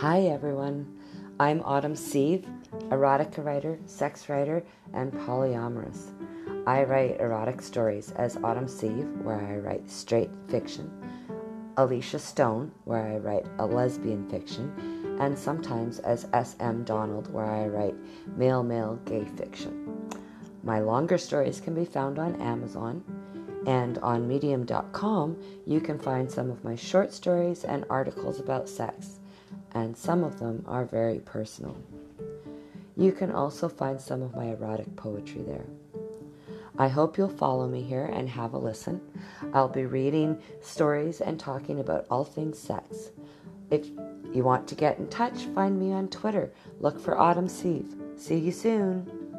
Hi everyone, I'm Autumn Sieve, erotica writer, sex writer, and polyamorous. I write erotic stories as Autumn Sieve, where I write straight fiction, Alicia Stone, where I write a lesbian fiction, and sometimes as S.M. Donald, where I write male male gay fiction. My longer stories can be found on Amazon, and on medium.com you can find some of my short stories and articles about sex and some of them are very personal. You can also find some of my erotic poetry there. I hope you'll follow me here and have a listen. I'll be reading stories and talking about all things sex. If you want to get in touch, find me on Twitter. Look for Autumn Sieve. See you soon.